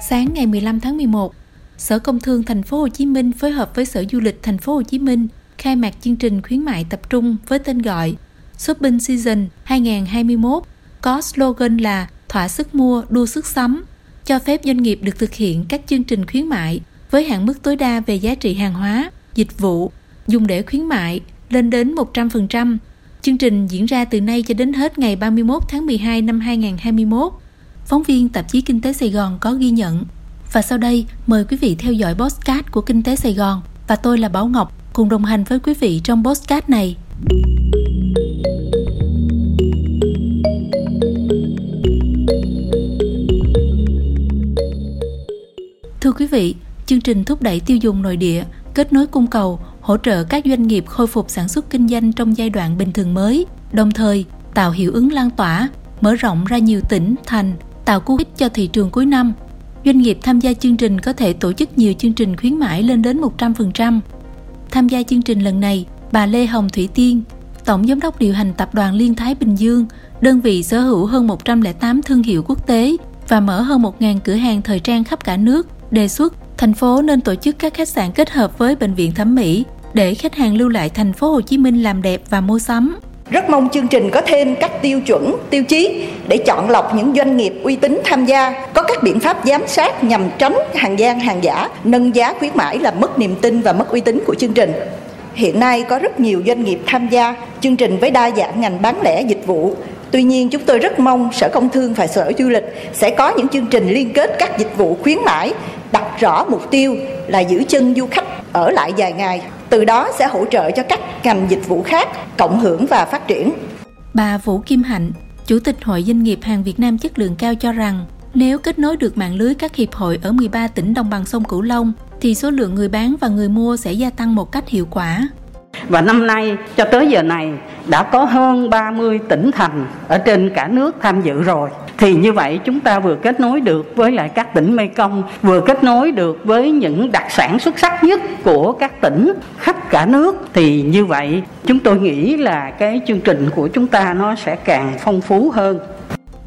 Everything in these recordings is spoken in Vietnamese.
Sáng ngày 15 tháng 11, Sở Công Thương Thành phố Hồ Chí Minh phối hợp với Sở Du lịch Thành phố Hồ Chí Minh khai mạc chương trình khuyến mại tập trung với tên gọi Shopping Season 2021 có slogan là thỏa sức mua, đua sức sắm, cho phép doanh nghiệp được thực hiện các chương trình khuyến mại với hạn mức tối đa về giá trị hàng hóa, dịch vụ dùng để khuyến mại lên đến 100%. Chương trình diễn ra từ nay cho đến hết ngày 31 tháng 12 năm 2021. Phóng viên tạp chí Kinh tế Sài Gòn có ghi nhận. Và sau đây, mời quý vị theo dõi postcard của Kinh tế Sài Gòn và tôi là Bảo Ngọc cùng đồng hành với quý vị trong postcard này. Thưa quý vị, chương trình thúc đẩy tiêu dùng nội địa, kết nối cung cầu, hỗ trợ các doanh nghiệp khôi phục sản xuất kinh doanh trong giai đoạn bình thường mới, đồng thời tạo hiệu ứng lan tỏa, mở rộng ra nhiều tỉnh, thành, tạo cú hích cho thị trường cuối năm. Doanh nghiệp tham gia chương trình có thể tổ chức nhiều chương trình khuyến mãi lên đến 100%. Tham gia chương trình lần này, bà Lê Hồng Thủy Tiên, Tổng Giám đốc điều hành Tập đoàn Liên Thái Bình Dương, đơn vị sở hữu hơn 108 thương hiệu quốc tế và mở hơn 1.000 cửa hàng thời trang khắp cả nước, đề xuất thành phố nên tổ chức các khách sạn kết hợp với bệnh viện thẩm mỹ để khách hàng lưu lại thành phố Hồ Chí Minh làm đẹp và mua sắm. Rất mong chương trình có thêm các tiêu chuẩn, tiêu chí để chọn lọc những doanh nghiệp uy tín tham gia, có các biện pháp giám sát nhằm tránh hàng gian, hàng giả, nâng giá khuyến mãi làm mất niềm tin và mất uy tín của chương trình. Hiện nay có rất nhiều doanh nghiệp tham gia chương trình với đa dạng ngành bán lẻ dịch vụ. Tuy nhiên chúng tôi rất mong Sở Công Thương và Sở Du lịch sẽ có những chương trình liên kết các dịch vụ khuyến mãi đặt rõ mục tiêu là giữ chân du khách ở lại dài ngày từ đó sẽ hỗ trợ cho các ngành dịch vụ khác cộng hưởng và phát triển. Bà Vũ Kim Hạnh, Chủ tịch Hội Doanh nghiệp hàng Việt Nam chất lượng cao cho rằng nếu kết nối được mạng lưới các hiệp hội ở 13 tỉnh đồng bằng sông Cửu Long thì số lượng người bán và người mua sẽ gia tăng một cách hiệu quả. Và năm nay cho tới giờ này đã có hơn 30 tỉnh thành ở trên cả nước tham dự rồi thì như vậy chúng ta vừa kết nối được với lại các tỉnh Mekong vừa kết nối được với những đặc sản xuất sắc nhất của các tỉnh khắp cả nước thì như vậy chúng tôi nghĩ là cái chương trình của chúng ta nó sẽ càng phong phú hơn.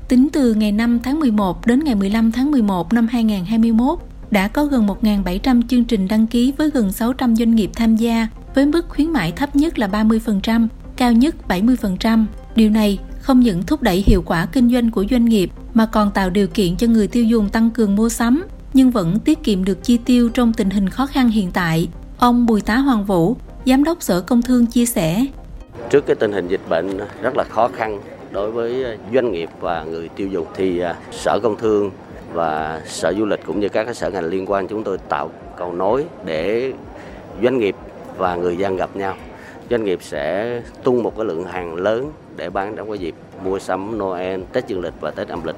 Tính từ ngày 5 tháng 11 đến ngày 15 tháng 11 năm 2021 đã có gần 1.700 chương trình đăng ký với gần 600 doanh nghiệp tham gia với mức khuyến mại thấp nhất là 30%, cao nhất 70%. Điều này không những thúc đẩy hiệu quả kinh doanh của doanh nghiệp mà còn tạo điều kiện cho người tiêu dùng tăng cường mua sắm nhưng vẫn tiết kiệm được chi tiêu trong tình hình khó khăn hiện tại. Ông Bùi Tá Hoàng Vũ, Giám đốc Sở Công Thương chia sẻ. Trước cái tình hình dịch bệnh rất là khó khăn đối với doanh nghiệp và người tiêu dùng thì à, Sở Công Thương và Sở Du lịch cũng như các sở ngành liên quan chúng tôi tạo cầu nối để doanh nghiệp và người dân gặp nhau. Doanh nghiệp sẽ tung một cái lượng hàng lớn để bán trong cái dịp mua sắm Noel, Tết Dương lịch và Tết âm lịch.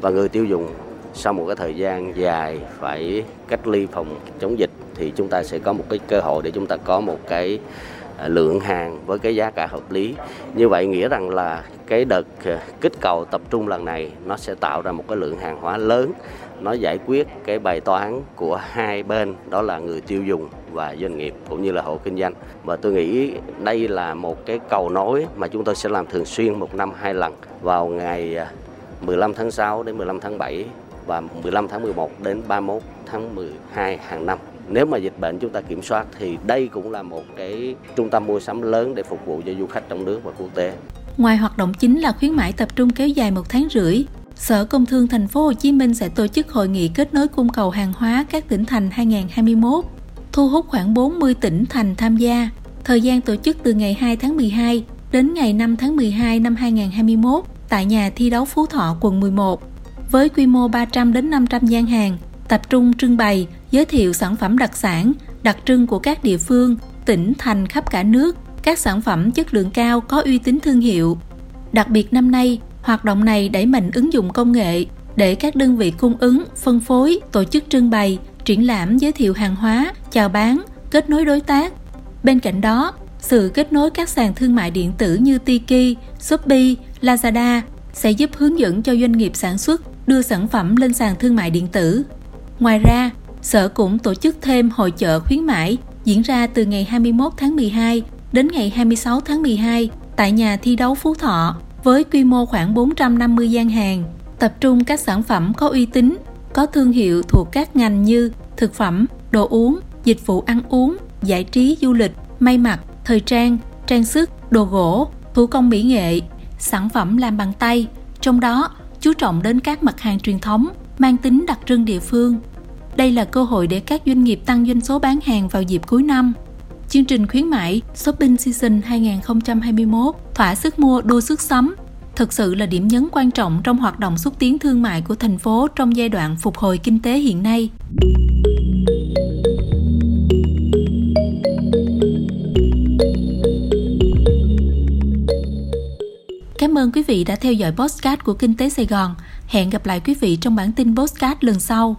Và người tiêu dùng sau một cái thời gian dài phải cách ly phòng chống dịch thì chúng ta sẽ có một cái cơ hội để chúng ta có một cái à, lượng hàng với cái giá cả hợp lý. Như vậy nghĩa rằng là cái đợt à, kích cầu tập trung lần này nó sẽ tạo ra một cái lượng hàng hóa lớn nó giải quyết cái bài toán của hai bên đó là người tiêu dùng và doanh nghiệp cũng như là hộ kinh doanh và tôi nghĩ đây là một cái cầu nối mà chúng tôi sẽ làm thường xuyên một năm hai lần vào ngày à, 15 tháng 6 đến 15 tháng 7 và 15 tháng 11 đến 31 tháng 12 hàng năm. Nếu mà dịch bệnh chúng ta kiểm soát thì đây cũng là một cái trung tâm mua sắm lớn để phục vụ cho du khách trong nước và quốc tế. Ngoài hoạt động chính là khuyến mãi tập trung kéo dài một tháng rưỡi, Sở Công Thương Thành phố Hồ Chí Minh sẽ tổ chức hội nghị kết nối cung cầu hàng hóa các tỉnh thành 2021, thu hút khoảng 40 tỉnh thành tham gia. Thời gian tổ chức từ ngày 2 tháng 12 đến ngày 5 tháng 12 năm 2021 tại nhà thi đấu Phú Thọ quận 11 với quy mô 300 đến 500 gian hàng, tập trung trưng bày, giới thiệu sản phẩm đặc sản, đặc trưng của các địa phương, tỉnh thành khắp cả nước, các sản phẩm chất lượng cao có uy tín thương hiệu. Đặc biệt năm nay, Hoạt động này đẩy mạnh ứng dụng công nghệ để các đơn vị cung ứng, phân phối, tổ chức trưng bày, triển lãm giới thiệu hàng hóa, chào bán, kết nối đối tác. Bên cạnh đó, sự kết nối các sàn thương mại điện tử như Tiki, Shopee, Lazada sẽ giúp hướng dẫn cho doanh nghiệp sản xuất đưa sản phẩm lên sàn thương mại điện tử. Ngoài ra, Sở cũng tổ chức thêm hội chợ khuyến mãi diễn ra từ ngày 21 tháng 12 đến ngày 26 tháng 12 tại nhà thi đấu Phú Thọ với quy mô khoảng 450 gian hàng, tập trung các sản phẩm có uy tín, có thương hiệu thuộc các ngành như thực phẩm, đồ uống, dịch vụ ăn uống, giải trí du lịch, may mặc, thời trang, trang sức, đồ gỗ, thủ công mỹ nghệ, sản phẩm làm bằng tay, trong đó chú trọng đến các mặt hàng truyền thống mang tính đặc trưng địa phương. Đây là cơ hội để các doanh nghiệp tăng doanh số bán hàng vào dịp cuối năm. Chương trình khuyến mãi Shopping Season 2021 thỏa sức mua đua sức sắm thực sự là điểm nhấn quan trọng trong hoạt động xúc tiến thương mại của thành phố trong giai đoạn phục hồi kinh tế hiện nay. Cảm ơn quý vị đã theo dõi postcard của Kinh tế Sài Gòn. Hẹn gặp lại quý vị trong bản tin postcard lần sau.